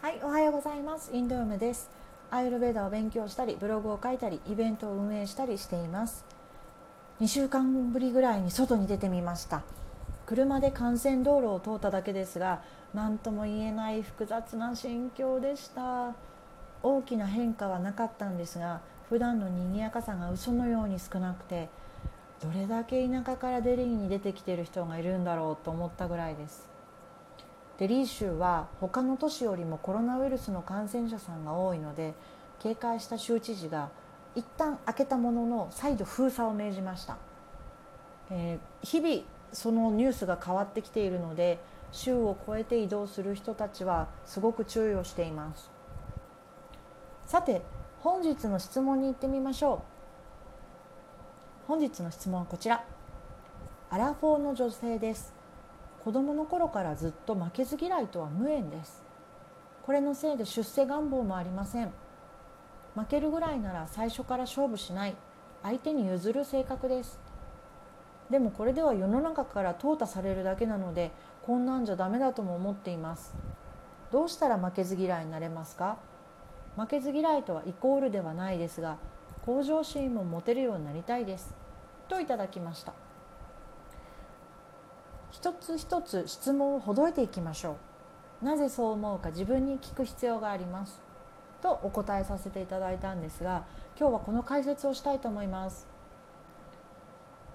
はいおはようございます。インド嫁です。アイルベーダを勉強したりブログを書いたりイベントを運営したりしています。2週間ぶりぐらいに外に出てみました。車で幹線道路を通っただけですが何とも言えない複雑な心境でした。大きな変化はなかったんですが普段の賑やかさが嘘のように少なくてどれだけ田舎からデリーに出てきている人がいるんだろうと思ったぐらいです。デリー州は他の都市よりもコロナウイルスの感染者さんが多いので警戒した州知事が一旦開けたものの再度封鎖を命じました、えー、日々そのニュースが変わってきているので州を越えて移動する人たちはすごく注意をしています。さて本日の質問に行ってみましょう。本日の質問はこちら。アラフォーの女性です。子供の頃からずっと負けず嫌いとは無縁です。これのせいで出世願望もありません。負けるぐらいなら最初から勝負しない。相手に譲る性格です。でもこれでは世の中から淘汰されるだけなのでこんなんじゃダメだとも思っています。どうしたら負けず嫌いになれますか？負けず嫌いとはイコールではないですが向上心も持てるようになりたいです。といただきました。一つ一つ質問をほどいていきましょう。なぜそう思うか自分に聞く必要があります。とお答えさせていただいたんですが今日はこの解説をしたいと思います。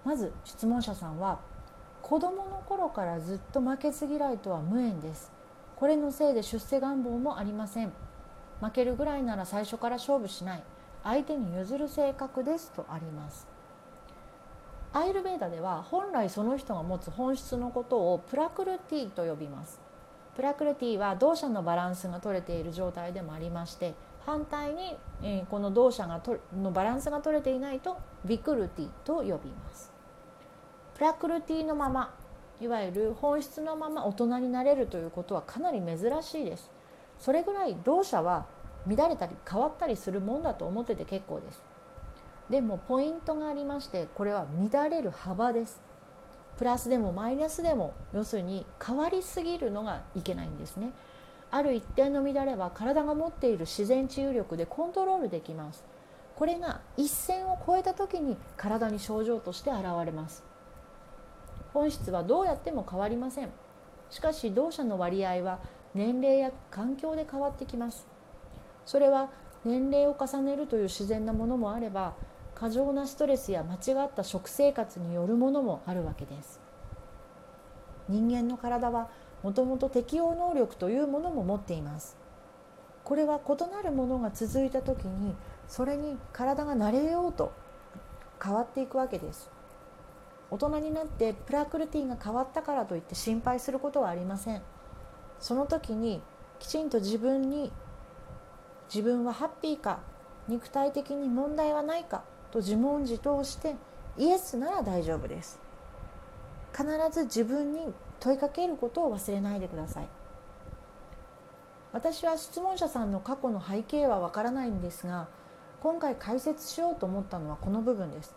まず質問者さんは子供の頃からずっと負けず嫌いとは無縁です。これのせいで出世願望もありません。負けるぐらいなら最初から勝負しない。相手に譲る性格ですとあります。アイルベーダでは本来その人が持つ本質のことをプラクルティと呼びます。プラクルティは動作のバランスが取れている状態でもありまして反対に、えこの動作がとのバランスが取れていないとビクルティと呼びます。プラクルティのままいわゆる本質のまま大人になれるということはかなり珍しいです。それぐらい動作は乱れたり変わったりするもんだと思ってて結構です。でもポイントがありましてこれは乱れる幅です。プラスでもマイナスでも要するに変わりすぎるのがいけないんですね。ある一定の乱れは体が持っている自然治癒力でコントロールできます。これが一線を越えた時に体に症状として現れます。本質はどうやっても変わりません。しかし動作の割合は年齢や環境で変わってきます。それは年齢を重ねるという自然なものもあれば過剰なストレスや間違った食生活によるものもあるわけです。人間の体はもともと適応能力というものも持っています。これは異なるものが続いた時にそれに体が慣れようと変わっていくわけです。大人になってプラクルティが変わったからといって心配することはありません。その時にきちんと自分に自分はハッピーか肉体的に問題はないかと自問自答してイエスなら大丈夫です。必ず自分に問いかけることを忘れないでください。私は質問者さんの過去の背景はわからないんですが今回解説しようと思ったのはこの部分です。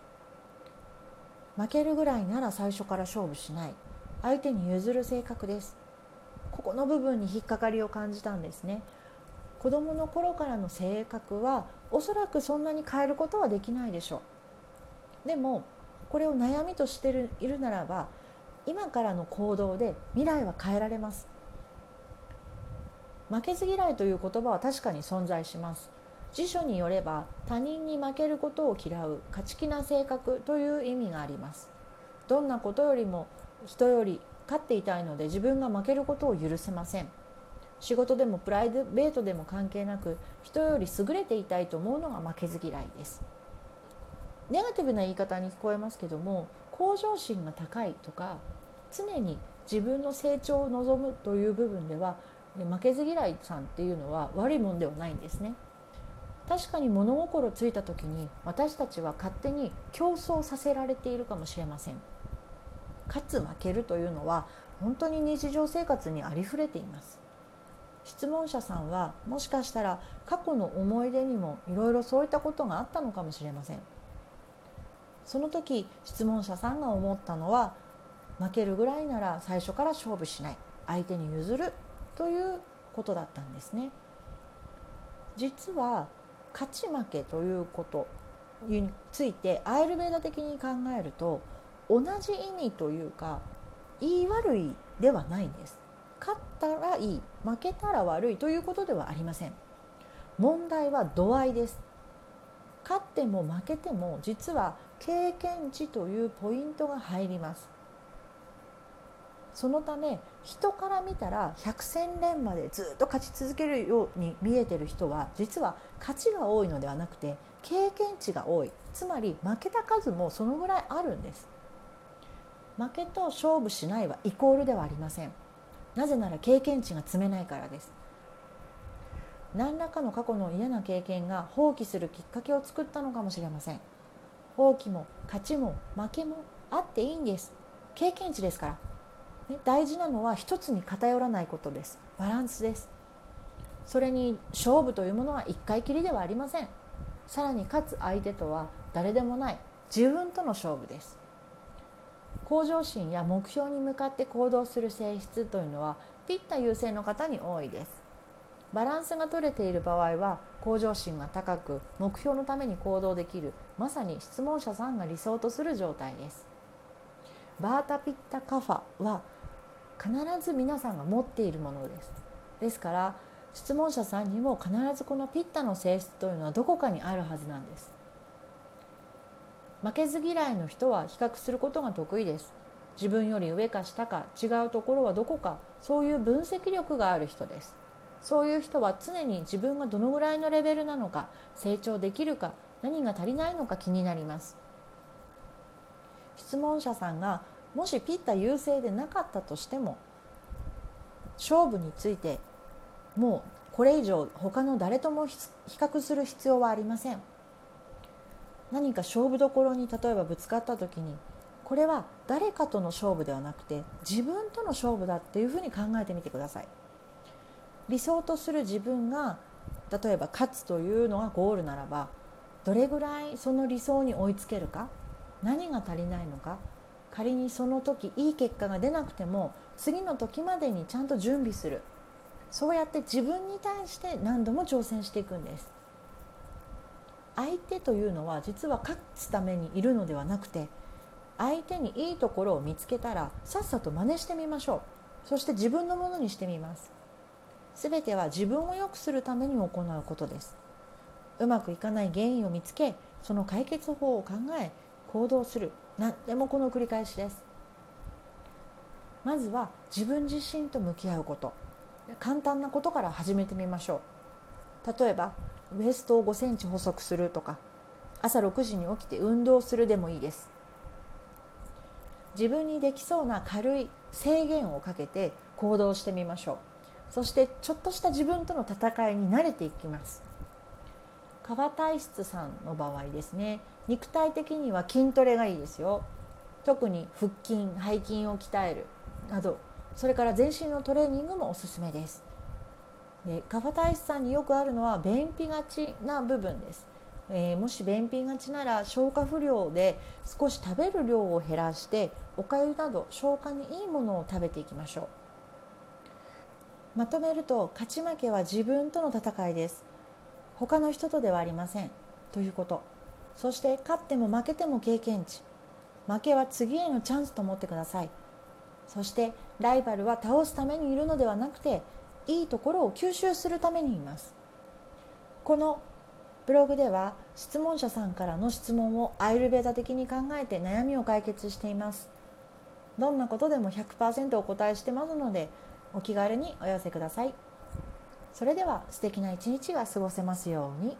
負けるぐらいなら最初から勝負しない。相手に譲る性格です。ここの部分に引っかかりを感じたんですね。子どもの頃からの性格はおそらくそんなに変えることはできないでしょう。でもこれを悩みとしているならば今からの行動で未来は変えられます。負けず嫌いという言葉は確かに存在します。辞書によれば他人に負けることを嫌う勝ち気な性格という意味があります。どんなことよりも人より勝っていたいので自分が負けることを許せません。仕事でもプライベートでも関係なく人より優れていたいと思うのが負けず嫌いです。ネガティブな言い方に聞こえますけども向上心が高いとか常に自分の成長を望むという部分では負けず嫌いさんっていうのは悪いもんではないんですね。確かに物心ついた時に私たちは勝手に競争させられているかもしれません。勝つ負けるというのは本当に日常生活にありふれています。質問者さんはもしかしたら過去の思い出にもいろいろそういったことがあったのかもしれません。その時質問者さんが思ったのは負けるぐらいなら最初から勝負しない相手に譲るということだったんですね。実は勝ち負けということについてアイルベーダ的に考えると同じ意味というか言い悪いではないんです。勝ったらいい負けたら悪いということではありません。問題は度合いです。勝っても負けても実は経験値というポイントが入ります。そのため人から見たら百戦錬磨でずっと勝ち続けるように見えてる人は実は勝ちが多いのではなくて経験値が多い。つまり負けた数もそのぐらいあるんです。負けと勝負しないはイコールではありません。なぜなら経験値が積めないからです。何らかの過去の嫌な経験が放棄するきっかけを作ったのかもしれません。放棄も勝ちも負けもあっていいんです。経験値ですから、ね、大事なのは一つに偏らないことです。バランスです。それに勝負というものは一回きりではありません。さらに勝つ相手とは誰でもない。自分との勝負です。向上心や目標に向かって行動する性質というのはピッタ優勢の方に多いです。バランスが取れている場合は向上心が高く目標のために行動できるまさに質問者さんが理想とする状態です。バータピッタカファは必ず皆さんが持っているものです。ですから質問者さんにも必ずこのピッタの性質というのはどこかにあるはずなんです。負けず嫌いの人は比較することが得意です。自分より上か下か違うところはどこかそういう分析力がある人です。そういう人は常に自分がどのぐらいのレベルなのか成長できるか何が足りないのか気になります。質問者さんがもしピッタ優勢でなかったとしても勝負についてもうこれ以上他の誰とも比較する必要はありません。何か勝負どころに例えばぶつかった時にこれは誰かとの勝負ではなくて自分との勝負だっていうふうに考えてみてください。理想とする自分が例えば勝つというのがゴールならばどれぐらいその理想に追いつけるか何が足りないのか仮にその時いい結果が出なくても次の時までにちゃんと準備するそうやって自分に対して何度も挑戦していくんです相手というのは実は勝つためにいるのではなくて相手にいいところを見つけたらさっさと真似してみましょう。そして自分のものにしてみます。全ては自分を良くするために行うことです。うまくいかない原因を見つけその解決法を考え行動する。何でもこの繰り返しです。まずは自分自身と向き合うこと。簡単なことから始めてみましょう。例えばウエストを5センチ細くするとか朝6時に起きて運動するでもいいです。自分にできそうな軽い制限をかけて行動してみましょう。そしてちょっとした自分との戦いに慣れていきます。川体質さんの場合ですね。肉体的には筋トレがいいですよ。特に腹筋背筋を鍛えるなどそれから全身のトレーニングもおすすめです。でカファ体質さんによくあるのは便秘がちな部分です、えー、もし便秘がちなら消化不良で少し食べる量を減らしておかゆなど消化にいいものを食べていきましょう。まとめると勝ち負けは自分との戦いです。他の人とではありません。ということ。そして勝っても負けても経験値。負けは次へのチャンスと思ってください。そしてライバルは倒すためにいるのではなくていいところを吸収するためにいます。このブログでは質問者さんからの質問をアイルベーダ的に考えて悩みを解決しています。どんなことでも100%お答えしてますのでお気軽にお寄せください。それでは素敵な一日が過ごせますように。